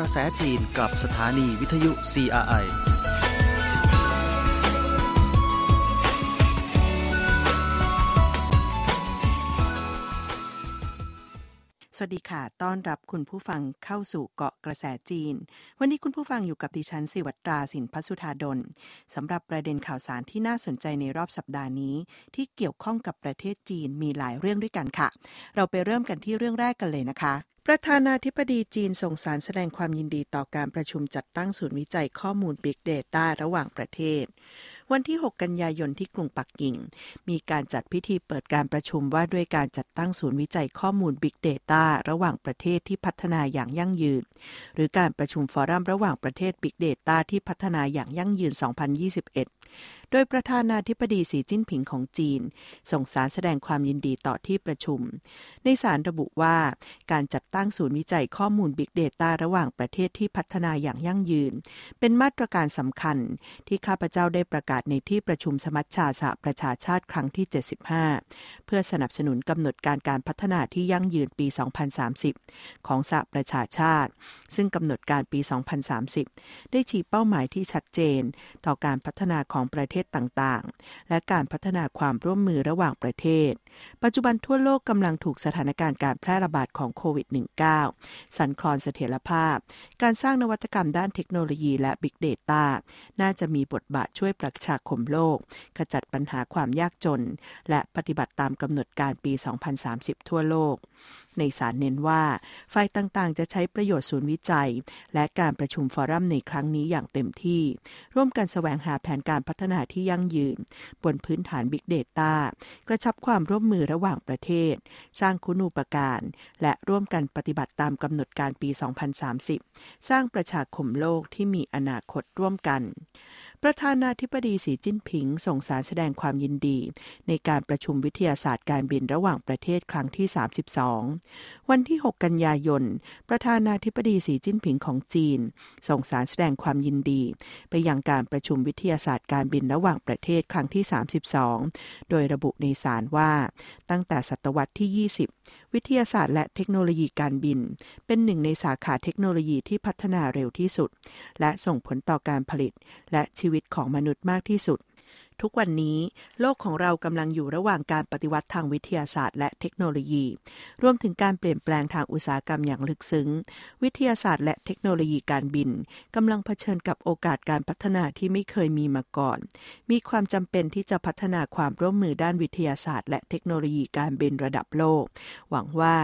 กระแสจีนกับสถานีวิทยุ CRI สวัสดีค่ะ ต้อนรับคุณผู้ฟังเข้าสู่เกาะกระแสจีน วันนี้คุณผู้ฟังอยู่กับดิฉันสิวัตราสินพัสุธาดลสำหรับประเด็นข่าวสารที่น่าสนใจในรอบสัปดาห์นี้ ที่เกี่ยวข้องกับประเทศจีนมีหลายเรื่องด้วยกันค่ะ เราไปเริ่มกันที่เรื่องแรกกันเลยนะคะ ประธานาธิบดีจีนส่งสารแสดงความยินดีต่อการประชุมจัดตั้งศูนย์วิจัยข้อมูล Big Data ระหว่างประเทศ วันที่ 6 กันยายนที่กรุงปักกิ่ง มีการจัดพิธีเปิดการประชุมว่าด้วยการจัดตั้งศูนย์วิจัยข้อมูล Big Data ระหว่างประเทศที่พัฒนาอย่างยั่งยืน หรือการประชุมฟอรัมระหว่างประเทศ Big Data ที่พัฒนาอย่างยั่งยืน 2021 โดยประธานาธิบดีสีจิ้นผิงของจีน ส่งสารแสดงความยินดีต่อที่ประชุม ในสารระบุว่าการจัดตั้งศูนย์วิจัยข้อมูล Big Data ระหว่างประเทศที่พัฒนาอย่างยั่งยืน เป็นมาตรการสำคัญที่ข้าพเจ้าได้ประกาศในที่ประชุมสมัชชาสหประชาชาติครั้งที่ 75 เพื่อสนับสนุนกำหนดการการพัฒนาที่ยั่งยืนปี 2030 ของสหประชาชาติ ซึ่งกำหนดการปี 2030 ได้ชี้เป้าหมายที่ชัดเจน ต่อการพัฒนาของประเทศต่างๆ และการพัฒนาความร่วมมือระหว่างประเทศ ปัจจุบันทั่วโลกกำลังถูกสถานการณ์การแพร่ระบาดของโควิด -19 สั่นคลอนเสถียรภาพ การสร้างนวัตกรรมด้านเทคโนโลยีและ Big Data น่าจะมีบทบาทช่วยประชาคมโลก ขจัดปัญหาความยากจน และปฏิบัติตามกำหนดการปี 2030 ทั่วโลก ในสารเน้นว่า ฝ่ายต่างๆ จะใช้ประโยชน์ศูนย์วิจัย และการประชุมฟอรัมในครั้งนี้อย่างเต็มที่ ร่วมกันแสวงหาแผนการพัฒนาที่ยั่งยืน บนพื้นฐาน Big Data กระชับความร่วมมือระหว่างประเทศ สร้างคุณูปการ และร่วมกันปฏิบัติตามกำหนดการปี 2030 สร้างประชาคมโลกที่มีอนาคตร่วมกันประธานาธิบดีสีจิ้นผิง ส่งสารแสดงความยินดี ในการประชุมวิทยาศาสตร์การบินระหว่างประเทศครั้งที่ 32 วันที่ 6 กันยายน ประธานาธิบดีสีจิ้นผิงของจีน ส่งสารแสดงความยินดี ไปยังการประชุมวิทยาศาสตร์การบินระหว่างประเทศครั้งที่ 32 โดยระบุในสารว่า ตั้งแต่ศตวรรษที่ 20 วิทยาศาสตร์และเทคโนโลยีการบิน เป็นหนึ่งในสาขาเทคโนโลยีที่พัฒนาเร็วที่สุด และส่งผลต่อการผลิต และชีีวิตของมนุษย์มากที่สุด ทุกวันนี้ โลกของเรากำลังอยู่ระหว่างการปฏิวัติทางวิทยาศาสตร์ และเทคโนโลยี รวมถึงการเปลี่ยนแปลงทางอุตสาหกรรมอย่างลึกซึ้ง วิทยาศาสตร์และเทคโนโลยีการบินกำลังเผชิญกับโอกาสการพัฒนาที่ไม่เคยมีมาก่อน มีความจำเป็นที่จะพัฒนาความร่วมมือด้านวิทยาศาสตร์ และเทคโนโลยีการบินระดับโลก หวังว่า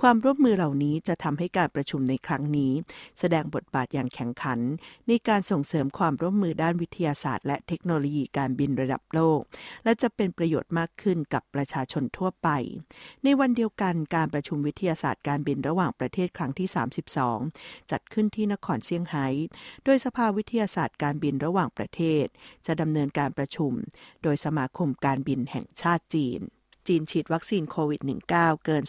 ความร่วมมือเหล่านี้จะทำให้การประชุมในครั้งนี้ แสดงบทบาทอย่างแข็งขัน ในการส่งเสริมความร่วมมือด้านวิทยาศาสตร์ และเทคโนโลยีการบินระดับโลก และจะเป็นประโยชน์มากขึ้นกับประชาชนทั่วไป ในวันเดียวกันการประชุมวิทยาศาสตร์การบินระหว่างประเทศครั้งที่ 32 จัดขึ้นที่นครเซี่ยงไฮ้โดยสภาวิทยาศาสตร์การบินระหว่างประเทศ จะดำเนินการประชุม โดยสมาคมการบินแห่งชาติจีน จีนฉีดวัคซีนโควิด -19 เกิน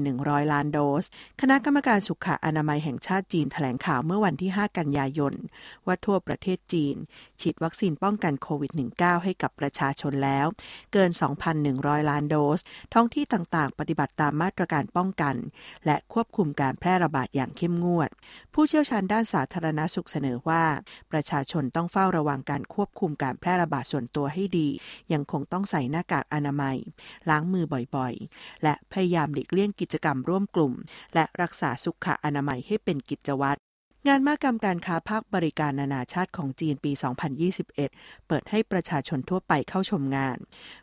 2,100 ล้านโดส คณะกรรมการสุขอนามัยแห่งชาติจีนแถลงข่าวเมื่อวันที่ 5 กันยายน ว่าทั่วประเทศจีน ฉีดวัคซีนป้องกันโควิด -19 ให้กับประชาชนแล้ว เกิน 2,100 ล้านโดส ท้องที่ต่างๆ ปฏิบัติตามมาตรการป้องกัน และควบคุมการแพร่ระบาดอย่างเข้มงวดผู้เชี่ยวชาญด้านสาธารณสุขเสนอว่า ประชาชนต้องเฝ้าระวังการควบคุมการแพร่ระบาดส่วนตัวให้ดี ยังคงต้องใส่หน้ากากอนามัย ล้างมือบ่อยๆ และพยายามหลีกเลี่ยงกิจกรรมร่วมกลุ่ม และรักษาสุขอนามัยให้เป็นกิจวัตร งานมากรรมการค้าภาคบริการนานาชาติของจีนปี 2021 เปิดให้ประชาชนทั่วไปเข้าชมงาน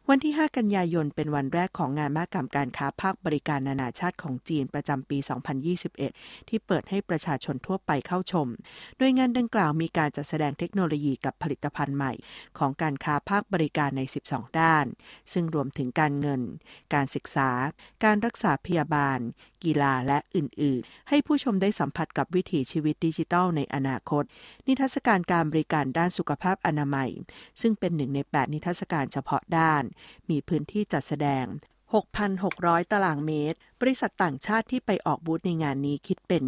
วันที่ 5 กันยายนเป็นวันแรกของงานมากรรมการค้าภาคบริการนานาชาติของจีนประจำปี 2021 ที่เปิดให้ประชาชนทั่วไปเข้าชม โดยงานดังกล่าวมีการจัดแสดงเทคโนโลยีกับผลิตภัณฑ์ใหม่ ของการค้าภาคบริการใน 12 ด้าน ซึ่งรวมถึงการเงิน การศึกษา การรักษาพยาบาล กีฬาและอื่น ๆ ให้ผู้ชมได้สัมผัสกับวิถีชีวิตดิจิทัลในอนาคต นิทรรศการการบริการด้านสุขภาพอนามัย ซึ่งเป็นหนึ่งใน 8 นิทรรศการเฉพาะด้าน มีพื้นที่จัดแสดง 6,600 ตารางเมตร บริษัทต่างชาติที่ไปออกบูธในงานนี้คิดเป็น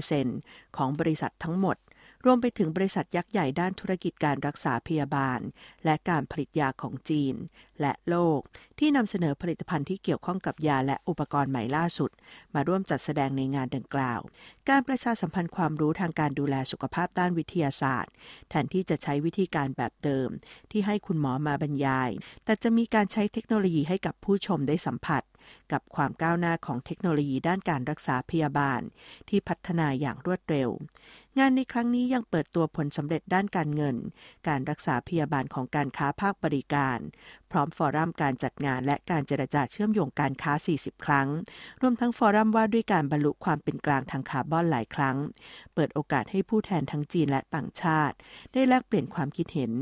22%ของบริษัททั้งหมด รวมไปถึงบริษัทยักษ์ใหญ่ด้านธุรกิจการรักษาพยาบาล และการผลิตยาของจีน และโลก ที่นำเสนอผลิตภัณฑ์ที่เกี่ยวข้องกับยาและอุปกรณ์ใหม่ล่าสุด มาร่วมจัดแสดงในงานดังกล่าว การประชาสัมพันธ์ความรู้ทางการดูแลสุขภาพด้านวิทยาศาสตร์ แทนที่จะใช้วิธีการแบบเดิม ที่ให้คุณหมอมาบรรยาย แต่จะมีการใช้เทคโนโลยีให้กับผู้ชมได้สัมผัส กับความก้าวหน้าของเทคโนโลยีด้านการรักษาพยาบาล ที่พัฒนาอย่างรวดเร็ว งานในครั้งนี้ยังเปิดตัวผลสำเร็จด้านการเงิน การรักษาพยาบาลของการค้าภาคบริการ พร้อมฟอรัมการจัดงานและการเจรจาเชื่อมโยงการค้า 40 ครั้ง รวมทั้งฟอรัมว่าด้วยการบรรลุความเป็นกลางทางคาร์บอนหลายครั้ง เปิดโอกาสให้ผู้แทนทั้งจีนและต่างชาติ ได้แลกเปลี่ยนความคิดเห็น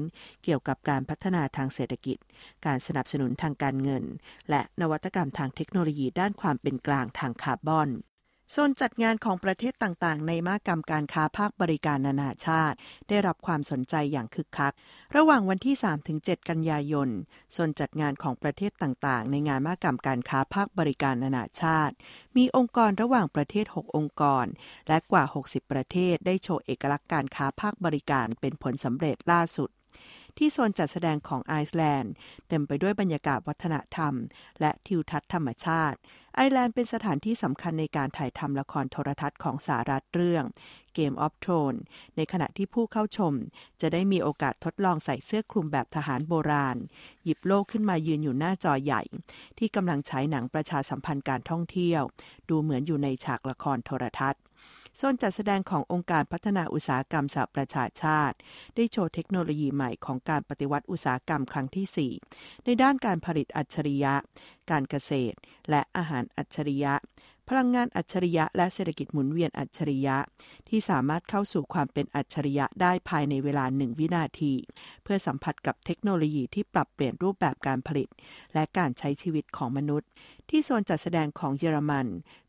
เกี่ยวกับการพัฒนาทางเศรษฐกิจ การสนับสนุนทางการเงิน และนวัตกรรมทางเทคโนโลยีด้านความเป็นกลางทางคาร์บอนโซนจัดงานของประเทศต่างๆ ในมากรรมการค้าภาคบริการนานาชาติ ได้รับความสนใจอย่างคึกคัก ระหว่างวันที่ 3-7 กันยายนโซนจัดงานของประเทศต่างๆ ในงานมากรรมการค้าภาคบริการนานาชาติ มีองค์กรระหว่างประเทศ 6 องค์กร และกว่า 60 ประเทศได้โชว์เอกลักษณ์การค้าภาคบริการเป็นผลสำเร็จล่าสุด ที่โซนจัดแสดงของไอซ์แลนด์ เต็มไปด้วยบรรยากาศวัฒนธรรม และทิวทัศน์ธรรมชาติ ไอร์แลนด์เป็นสถานที่สำคัญในการถ่ายทำละครโทรทัศน์ของสหรัฐเรื่อง Game of Thrones ในขณะที่ผู้เข้าชม จะได้มีโอกาสทดลองใส่เสื้อคลุมแบบทหารโบราณ หยิบโล่ขึ้นมายืนอยู่หน้าจอใหญ่ ที่กำลังฉายหนังประชาสัมพันธ์การท่องเที่ยว ดูเหมือนอยู่ในฉากละครโทรทัศน์ โซนจัดแสดงขององค์การพัฒนาอุตสาหกรรมสหประชาชาติ ได้โชว์เทคโนโลยีใหม่ของการปฏิวัติอุตสาหกรรมครั้งที่ 4 ในด้านการผลิตอัจฉริยะ การเกษตร และอาหารอัจฉริยะ พลังงานอัจฉริยะ และเศรษฐกิจหมุนเวียนอัจฉริยะ ที่สามารถเข้าสู่ความเป็นอัจฉริยะได้ภายในเวลาหนึ่งวินาที เพื่อสัมผัสกับเทคโนโลยีที่ปรับเปลี่ยนรูปแบบการผลิต และการใช้ชีวิตของมนุษย์ ที่โซนจัดแสดงของเยอรมัน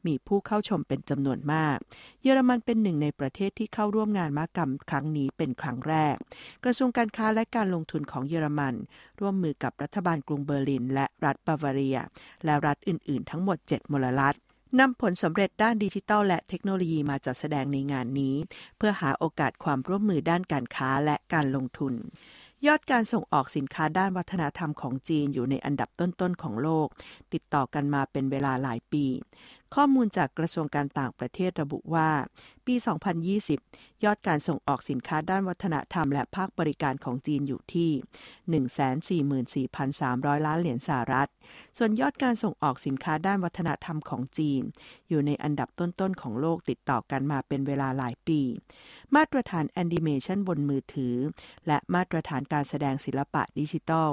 มีผู้เข้าชมเป็นจำนวนมาก เยอรมันเป็นหนึ่งในประเทศที่เข้าร่วมงานมากรรมครั้งนี้เป็นครั้งแรก กระทรวงการค้าและการลงทุนของเยอรมัน ร่วมมือกับรัฐบาลกรุงเบอร์ลิน และรัฐบาวาเรีย และรัฐอื่น ๆ ทั้งหมด 7 มลรัฐ นำผลสำเร็จด้านดิจิทัลและเทคโนโลยีมาจัดแสดงในงานนี้ เพื่อหาโอกาสความร่วมมือด้านการค้าและการลงทุน ยอดการส่งออกสินค้าด้านวัฒนธรรมของจีนอยู่ในอันดับต้นๆของโลก ติดต่อกันมาเป็นเวลาหลายปี ข้อมูลจากกระทรวงการต่างประเทศระบุว่า ปี 2020 ยอดการส่งออกสินค้าด้านวัฒนธรรมและภาคบริการของจีนอยู่ที่ 144,300 ล้านเหรียญสหรัฐ ส่วนยอดการส่งออกสินค้าด้านวัฒนธรรมของจีน อยู่ในอันดับต้น ๆ ของโลกติดต่อกันมาเป็นเวลาหลายปี มาตรฐานแอนิเมชันบนมือถือ และมาตรฐานการแสดงศิลปะดิจิทัล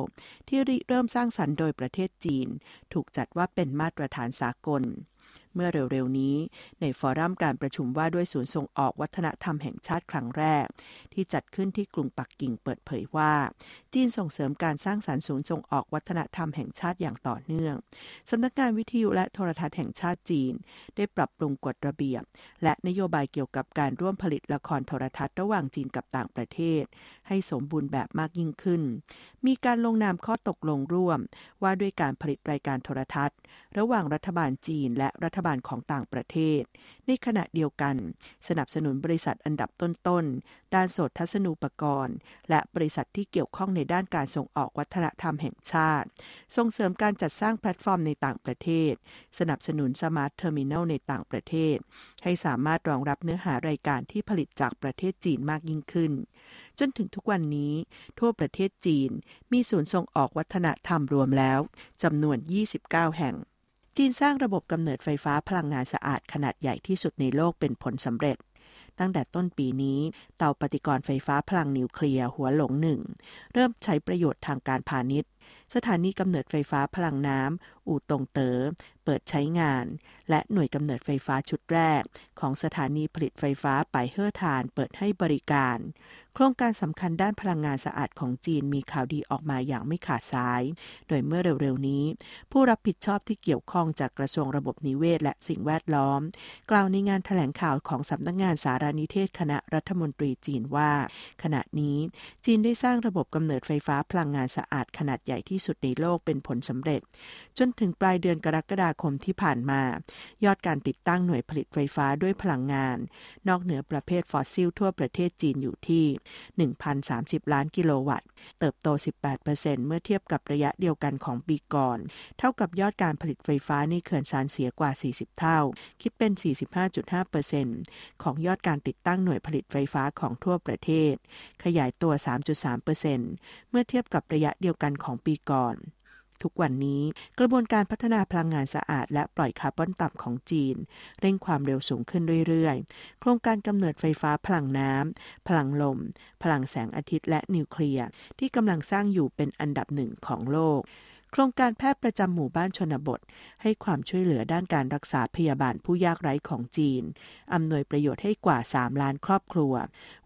ที่ริเริ่มสร้างสรรค์โดยประเทศจีน ถูกจัดว่าเป็นมาตรฐานสากล เมื่อเร็วๆนี้ ในฟอรัมการประชุมว่าด้วยศูนย์ส่งออกวัฒนธรรมแห่งชาติครั้งแรก ที่จัดขึ้นที่กรุงปักกิ่งเปิดเผยว่า จีนส่งเสริมการสร้างสารรค์ศูนย์ส่งออกวัฒนธรรมแห่งชาติอย่างต่อเนื่องสำนักงานวิทยุและโทรทัศน์แห่งชาติจีน ได้ปรับปรุงกฎระเบียบ และนโยบายเกี่ยวกับการร่วมผลิตละครโทรทัศน์ระหว่างจีนกับต่างประเทศ ให้สมบูรณ์แบบมากยิ่งขึ้น มีการลงนามข้อตกลงร่วม ว่าด้วยการผลิตรายการโทรทัศน์ ระหว่างรัฐบาลจีนและรัฐบาลของต่างประเทศ ในขณะเดียวกัน สนับสนุนบริษัทอันดับต้นๆ ด้านโสตทัศนูปกรณ์ และบริษัทที่เกี่ยวข้องในด้านการส่งออกวัฒนธรรมแห่งชาติ ส่งเสริมการจัดสร้างแพลตฟอร์มในต่างประเทศ สนับสนุน smart terminal ในต่างประเทศ ให้สามารถรองรับเนื้อหารายการที่ผลิตจากประเทศจีนมากยิ่งขึ้น จนถึงทุกวันนี้ ทั่วประเทศจีนมีศูนย์ส่งออกวัฒนธรรมรวมแล้วจำนวน 29 แห่ง จีนสร้างระบบกำเนิดไฟฟ้าพลังงานสะอาดขนาดใหญ่ที่สุดในโลกเป็นผลสำเร็จ ตั้งแต่ต้นปีนี้ เตาปฏิกรณ์ไฟฟ้าพลังนิวเคลียร์หัวหลงหนึ่งเริ่มใช้ประโยชน์ทางการพาณิชย์ สถานีกำเนิดไฟฟ้าพลังน้ำอู่ตงเตอ๋อ เปิดใช้งาน และหน่วยกำเนิดไฟฟ้าชุดแรก ของสถานีผลิตไฟฟ้าไปเฮอร์ทานเปิดให้บริการ โครงการสำคัญด้านพลังงานสะอาดของจีนมีข่าวดีออกมาอย่างไม่ขาดสาย โดยเมื่อเร็วๆนี้ ผู้รับผิดชอบที่เกี่ยวข้องจากกระทรวงระบบนิเวศ และสิ่งแวดล้อม กล่าวในงานถแถลงข่าวของสำนักงงานสารนิเทศคณะรัฐมนตรีจีนว่า ขณะนี้จีนได้สร้างระบบกำเนิดไฟฟ้าพลังงานสะอาดขนาดใหญ่ที่สุดในโลกเป็นผลสำเร็จ จนถึงปลายเดือนกรกฎาคมที่ผ่านมา ยอดการติดตั้งหน่วยผลิตไฟฟ้าด้วยพลังงาน นอกเหนือประเภทฟอสซิลทั่วประเทศจีนอยู่ที่ 1,030 ล้านกิโลวัตต์ เติบโต 18%เมื่อเทียบกับระยะเดียวกันของปีก่อน เท่ากับยอดการผลิตไฟฟ้าในเขื่อนซานเสียกว่า 40 เท่า คิดเป็น 45.5%ของยอดการติดตั้งหน่วยผลิตไฟฟ้าของทั่วประเทศ ขยายตัว 3.3%เมื่อเทียบกับระยะเดียวกันของปีก่อน ทุกวันนี้กระบวนการพัฒนาพลังงานสะอาด และปล่อยคาร์บอนต่ำของจีน เร่งความเร็วสูงขึ้นเรื่อยๆ โครงการกำเนิดไฟฟ้าพลังน้ำพลังลม พลังแสงอาทิตย์และนิวเคลียร์ที่กำลังสร้างอยู่เป็นอันดับหนึ่งของโลก ครงการแพทย์ประจำหมู่บ้านชนบท ให้ความช่วยเหลือด้านการรักษาพยาบาลผู้ยากไร้ของจีน อำนวยประโยชน์ให้กว่า 3 ล้านครอบครัว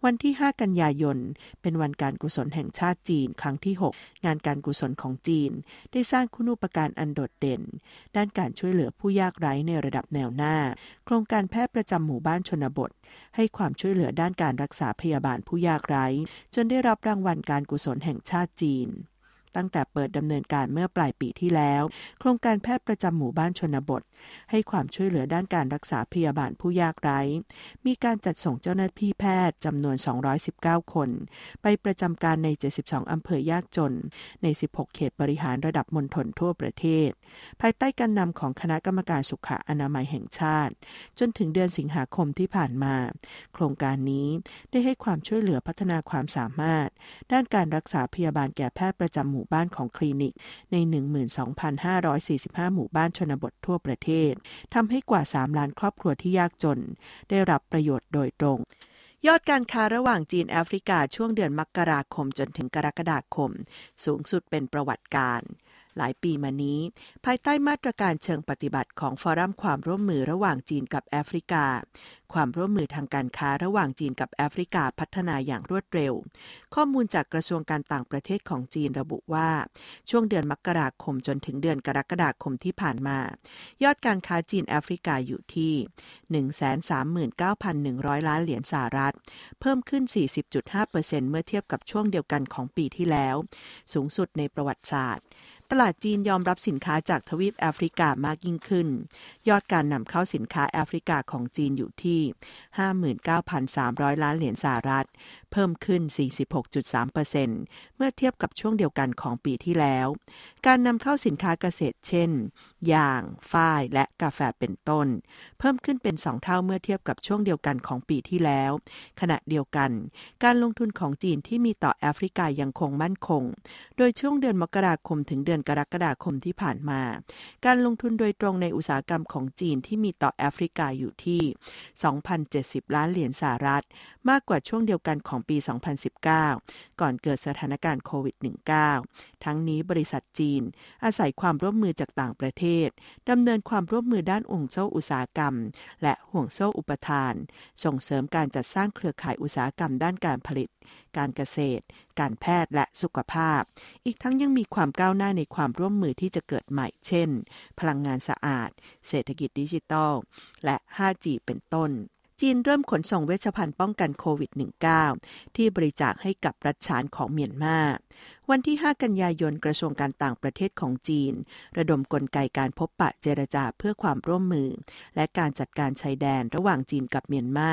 วันที่ 5 กันยายน เป็นวันการกุศลแห่งชาติจีน ครั้งที่ 6 งานการกุศลของจีน ได้สร้างคุณูปการอันโดดเด่น ด้านการช่วยเหลือผู้ยากไร้ในระดับแนวหน้า โครงการแพทย์ประจำหมู่บ้านชนบท ให้ความช่วยเหลือด้านการรักษาพยาบาลผู้ยากไร้ จนได้รับรางวัลการกุศลแห่งชาติจีน ตั้งแต่เปิดดำเนินการเมื่อปลายปีที่แล้ว โครงการแพทย์ประจำหมู่บ้านชนบท ให้ความช่วยเหลือด้านการรักษาพยาบาลผู้ยากไร้ มีการจัดส่งเจ้าหน้าที่แพทย์จำนวน 219 คน ไปประจำการใน 72 อำเภอยากจน ใน 16 เขตบริหารระดับมณฑลทั่วประเทศ ภายใต้การนำของคณะกรรมการสุขอนามัยแห่งชาติ จนถึงเดือนสิงหาคมที่ผ่านมา โครงการนี้ได้ให้ความช่วยเหลือพัฒนาความสามารถ ด้านการรักษาพยาบาลแก่แพทย์ประจำหมูู่่บ้านของคลินิกใน 12,545 หมู่บ้านชนบททั่วประเทศทำให้กว่า 3 ล้านครอบครัวที่ยากจน ได้รับประโยชน์โดยตรงยอดการค้าระหว่างจีนแอฟริกาช่วงเดือนมกราคมจนถึงกรกฎาคม สูงสุดเป็นประวัติการ หลายปีมานี้ ภายใต้มาตรการเชิงปฏิบัติของฟอรัมความร่วมมือระหว่างจีนกับแอฟริกา ความร่วมมือทางการค้าระหว่างจีนกับแอฟริกาพัฒนาอย่างรวดเร็ว ข้อมูลจากกระทรวงการต่างประเทศของจีนระบุว่า ช่วงเดือนมกราคมจนถึงเดือนกรกฎาคมที่ผ่านมา ยอดการค้าจีนแอฟริกาอยู่ที่ 139,100 ล้านเหรียญสหรัฐ เพิ่มขึ้น 40.5%เมื่อเทียบกับช่วงเดียวกันของปีที่แล้ว สูงสุดในประวัติศาสตร์ ตลาดจีนยอมรับสินค้าจากทวีปแอฟริกามากยิ่งขึ้น ยอดการนำเข้าสินค้าแอฟริกาของจีนอยู่ที่ 59,300 ล้านเหรียญสหรัฐ เพิ่มขึ้น 46.3%เมื่อเทียบกับช่วงเดียวกันของปีที่แล้ว การนำเข้าสินค้าเกษตรเช่น ยาง ฝ้าย และกาแฟเป็นต้น เพิ่มขึ้นเป็น 2 เท่าเมื่อเทียบกับช่วงเดียวกันของปีที่แล้ว ขณะเดียวกัน การลงทุนของจีนที่มีต่อแอฟริกายังคงมั่นคง โดยช่วงเดือนมกราคมถึงเดือนกรกฎาคมที่ผ่านมา การลงทุนโดยตรงในอุตสาหกรรมของจีนที่มีต่อแอฟริกาอยู่ที่ 2,070 ล้านเหรียญสหรัฐ มากกว่าช่วงเดียวกันของปี 2019 ก่อนเกิดสถานการณ์โควิด -19 ทั้งนี้บริษัทจีน อาศัยความร่วมมือจากต่างประเทศดำเนินความร่วมมือด้านองค์โซ่อุตสาหกรรม และห่วงโซ่อุปทาน ส่งเสริมการจัดสร้างเครือข่ายอุตสาหกรรมด้านการผลิต การเกษตร การแพทย์และสุขภาพ อีกทั้งยังมีความก้าวหน้าในความร่วมมือที่จะเกิดใหม่ เช่น พลังงานสะอาด เศรษฐกิจดิจิทัล และ 5G เป็นต้น จีนเริ่มขนส่งเวชภัณฑ์ป้องกันโควิด -19 ที่บริจาคให้กับรัฐฉานของเมียนมา วันที่ 5 กันยายนกระทรวงการต่างประเทศของจีน ระดมกลไกการพบปะเจรจาเพื่อความร่วมมือ และการจัดการชายแดนระหว่างจีนกับเมียนมา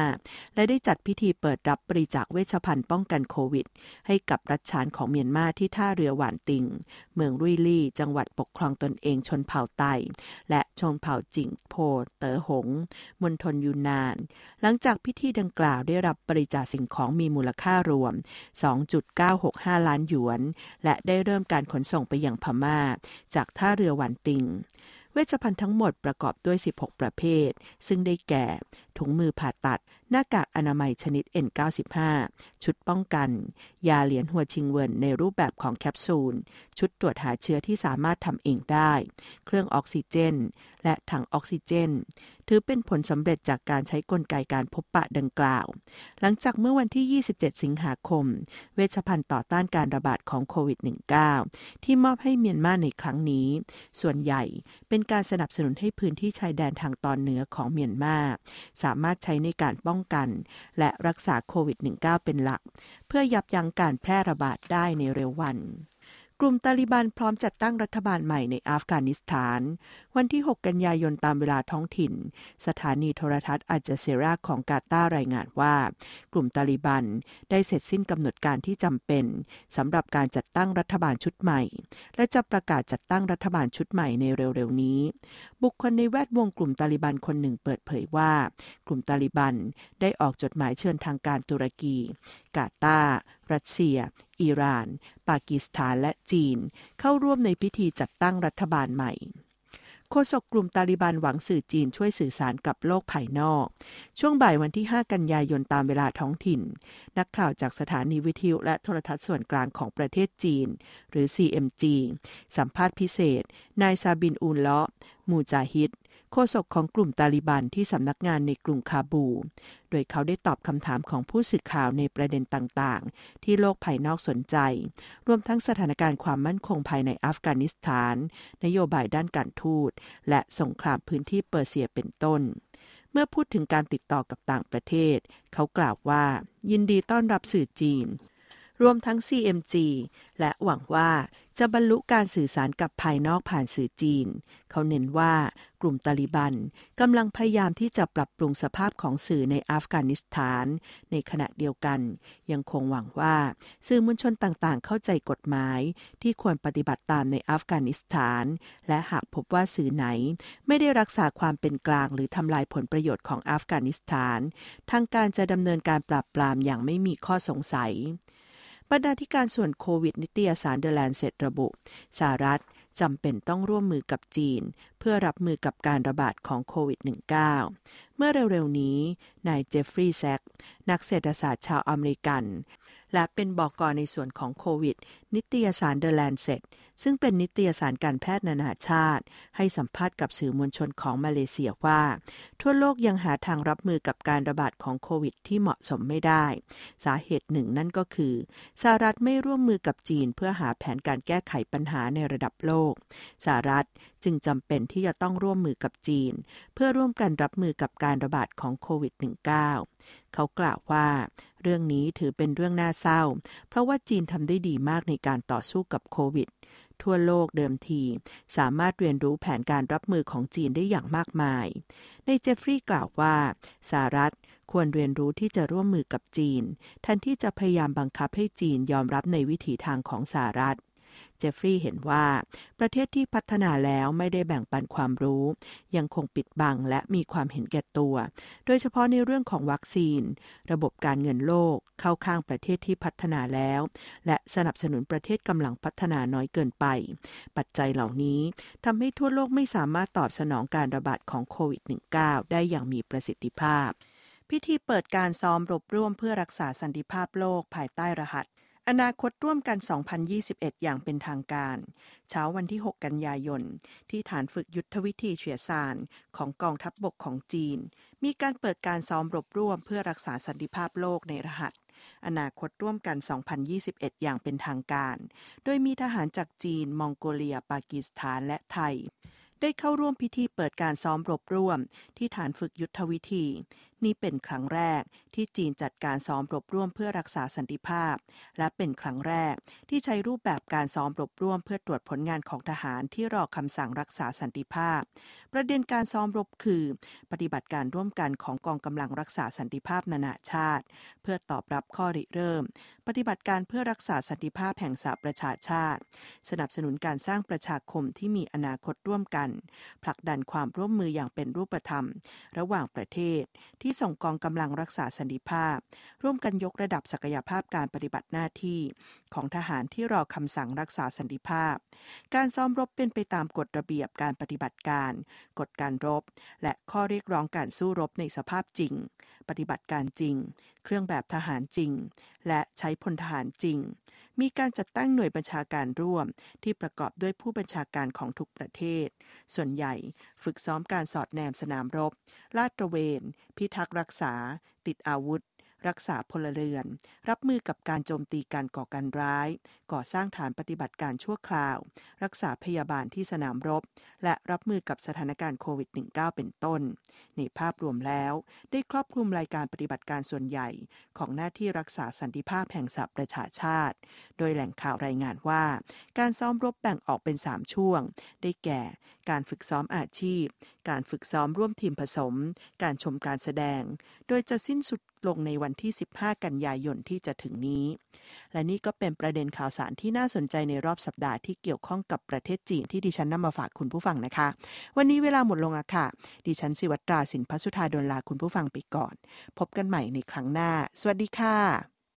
และได้จัดพิธีเปิดรับบริจาคเวชภัณฑ์ป้องกันโควิด ให้กับรัฐฉานของเมียนมาที่ท่าเรือหวานติง เมืองรุยลี่ จังหวัดปกครองตนเองชนเผ่าไต และชนเผ่าจิงโพเต๋อหงมณฑลยูนนาน หลังจากพิธีดังกล่าวได้รับบริจาคสิ่งของมีมูลค่ารวม 2.965 ล้านหยวนและได้เริ่มการขนส่งไปยังพม่า จากท่าเรือหวันติง เวชภัณฑ์ทั้งหมดประกอบด้วย 16 ประเภท ซึ่งได้แก่ ถุงมือผ่าตัด หน้ากากอนามัยชนิด N95 ชุดป้องกัน ยาเหรียญหัวชิงเวินในรูปแบบของแคปซูล ชุดตรวจหาเชื้อที่สามารถทำเองได้ เครื่องออกซิเจน และถังออกซิเจน ถือเป็นผลสำเร็จจากการใช้กลไกการพบปะดังกล่าว หลังจากเมื่อวันที่ 27 สิงหาคม เวชภัณฑ์ต่อต้านการระบาดของโควิด -19 ที่มอบให้เมียนมาในครั้งนี้ ส่วนใหญ่เป็นการสนับสนุนให้พื้นที่ชายแดนทางตอนเหนือของเมียนมาสามารถใช้ในการป้องกัน และรักษาโควิด -19 เป็นหลัก เพื่อยับยั้งการแพร่ระบาดได้ในเร็ววันกลุ่มตาลิบันพร้อมจัดตั้งรัฐบาลใหม่ในอัฟกานิสถาน วันที่ 6 กันยายนตามเวลาท้องถิ่น สถานีโทรทัศน์อัจเซราของกาตาร์รายงานว่า กลุ่มตาลิบันได้เสร็จสิ้นกำหนดการที่จำเป็นสำหรับการจัดตั้งรัฐบาลชุดใหม่ และจะประกาศจัดตั้งรัฐบาลชุดใหม่ในเร็วๆนี้ บุคคลในแวดวงกลุ่มตาลิบันคนหนึ่งเปิดเผยว่า กลุ่มตาลิบันได้ออกจดหมายเชิญทางการตุรกี กาตาร์รัสเซีย อิหร่าน ปากีสถานและจีน เข้าร่วมในพิธีจัดตั้งรัฐบาลใหม่ โฆษกกลุ่มตาลิบันหวังสื่อจีนช่วยสื่อสารกับโลกภายนอก ช่วงบ่ายวันที่ 5 กันยายนตามเวลาท้องถิ่น นักข่าวจากสถานีวิทยุและโทรทัศน์ส่วนกลางของประเทศจีน หรือ CMG สัมภาษณ์พิเศษ นายซาบินอูลเลาะมูจาฮิด โฆษกของกลุ่มตาลิบันที่สำนักงานในกรุงคาบู โดยเขาได้ตอบคำถามของผู้สื่อข่าวในประเด็นต่างๆ ที่โลกภายนอกสนใจ รวมทั้งสถานการณ์ความมั่นคงภายในอัฟกานิสถาน นโยบายด้านการทูต และสงครามพื้นที่เปอร์เซียเป็นต้นเมื่อพูดถึงการติดต่อกับต่างประเทศ เขากล่าวว่า ยินดีต้อนรับสื่อจีน รวมทั้ง CMG และหวังว่า จะบรรลุการสื่อสารกับภายนอกผ่านสื่อจีน เขาเน้นว่ากลุ่มตาลิบันกำลังพยายามที่จะปรับปรุงสภาพของสื่อในอัฟกานิสถาน ในขณะเดียวกัน ยังคงหวังว่า สื่อมวลชนต่างๆ เข้าใจกฎหมายที่ควรปฏิบัติตามในอัฟกานิสถาน และหากพบว่าสื่อไหน ไม่ได้รักษาความเป็นกลางหรือทำลายผลประโยชน์ของอัฟกานิสถาน ทางการจะดำเนินการปราบปรามอย่างไม่มีข้อสงสัย บรรณาธิการส่วนโควิดนิตยสาร The Lancet ระบุสหรัฐจำเป็นต้องร่วมมือกับจีน เพื่อรับมือกับการระบาดของโควิด -19 เมื่อเร็วๆนี้ นายเจฟฟรีย์แซคส์ นักเศรษฐศาสตร์ชาวอเมริกัน และเป็นบอกกอในส่วนของโควิด นิตยสาร The Lancet ซึ่งเป็นนิตยสารการแพทย์นานาชาติ ให้สัมภาษณ์กับสื่อมวลชนของมาเลเซียว่า ทั่วโลกยังหาทางรับมือกับการระบาดของโควิดที่เหมาะสมไม่ได้ สาเหตุหนึ่งนั่นก็คือสหรัฐไม่ร่วมมือกับจีนเพื่อหาแผนการแก้ไขปัญหาในระดับโลกสหรัฐจึงจำเป็นที่จะต้องร่วมมือกับจีน เพื่อร่วมกันรับมือกับการระบาดของโควิด -19 เขากล่าวว่า เรื่องนี้ถือเป็นเรื่องน่าเศร้า เพราะว่าจีนทำได้ดีมากในการต่อสู้กับโควิด ทั่วโลกเดิมที สามารถเรียนรู้แผนการรับมือของจีนได้อย่างมากมาย ในเจฟฟรีย์กล่าวว่าสหรัฐควรเรียนรู้ที่จะร่วมมือกับจีนแทนที่จะพยายามบังคับให้จีนยอมรับในวิถีทางของสหรัฐ เจฟฟรีย์เห็นว่า ประเทศที่พัฒนาแล้วไม่ได้แบ่งปันความรู้ ยังคงปิดบังและมีความเห็นแก่ตัว โดยเฉพาะในเรื่องของวัคซีน ระบบการเงินโลกเข้าข้างประเทศที่พัฒนาแล้ว และสนับสนุนประเทศกำลังพัฒนาน้อยเกินไป ปัจจัยเหล่านี้ทำให้ทั่วโลกไม่สามารถตอบสนองการระบาดของโควิด -19 ได้อย่างมีประสิทธิภาพพิธีเปิดการซ้อมรบร่วมเพื่อรักษาสันติภาพโลกภายใต้รหัส อนาคตร่วมกัน 2021 อย่างเป็นทางการ เช้าวันที่ 6 กันยายน ที่ฐานฝึกยุทธวิธีเฉียซานของกองทัพบบกของจีน มีการเปิดการซ้อมรบร่วมเพื่อรักษาสันติภาพโลกในรหัส อนาคตร่วมกัน 2021 อย่างเป็นทางการ โดยมีทหารจากจีน มองโกเลีย ปากีสถาน และไทยได้เข้าร่วมพิธีเปิดการซ้อมรบร่วม ที่ฐานฝึกยุทธวิธี นี่เป็นครั้งแรกที่จีนจัดการซ้อมรบร่วมเพื่อรักษาสันติภาพ และเป็นครั้งแรกที่ใช้รูปแบบการซ้อมรบร่วมเพื่อตรวจผลงานของทหารที่รอคำสั่งรักษาสันติภาพ ประเด็นการซ้อมรบคือ ปฏิบัติการร่วมกันของกองกำลังรักษาสันติภาพนานาชาติ เพื่อตอบรับข้อริเริ่ม ปฏิบัติการเพื่อรักษาสันติภาพแห่งสหประชาชาติ สนับสนุนการสร้างประชาคมที่มีอนาคตร่วมกัน ผลักดันความร่วมมืออย่างเป็นรูปธรรม ระหว่างประเทศที่ที่ส่งกองกำลังรักษาสันติภาพ ร่วมกันยกระดับศักยภาพการปฏิบัติหน้าที่ ของทหารที่รอคำสั่งรักษาสันติภาพ การซ้อมรบเป็นไปตามกฎระเบียบการปฏิบัติการ กฎการรบ และข้อเรียกร้องการสู้รบในสภาพจริง ปฏิบัติการจริง เครื่องแบบทหารจริง และใช้พลทหารจริง มีการจัดตั้งหน่วยบัญชาการร่วม ที่ประกอบด้วยผู้บัญชาการของทุกประเทศ ส่วนใหญ่ฝึกซ้อมการสอดแนมสนามรบ ลาดตระเวน พิทักษ์รักษา ติดอาวุธ รักษาพลเรือน รับมือกับการโจมตีการก่อการร้าย ก่อสร้างฐานปฏิบัติการชั่วคราว รักษาพยาบาลที่สนามรบ และรับมือกับสถานการณ์โควิด -19 เป็นต้น ในภาพรวมแล้วได้ครอบคลุมรายการปฏิบัติการส่วนใหญ่ ของหน้าที่รักษาสันติภาพแห่งสหประชาชาติ โดยแหล่งข่าวรายงานว่า การซ้อมรบแบ่งออกเป็น 3 ช่วง ได้แก่ การฝึกซ้อมอาชีพ การฝึกซ้อมร่วมทีมผสม การชมการแสดง โดยจะสิ้นสุด ลงในวันที่ 15 กันยายนที่จะถึงนี้ และนี่ก็เป็นประเด็นข่าวสารที่น่าสนใจในรอบสัปดาห์ที่เกี่ยวข้องกับประเทศจีนที่ดิฉันนำมาฝากคุณผู้ฟังนะคะ วันนี้เวลาหมดลงอะค่ะ ดิฉันสิวัตราสินพัสุธาดลลาคุณผู้ฟังไปก่อน พบกันใหม่ในครั้งหน้า สวัสดีค่ะ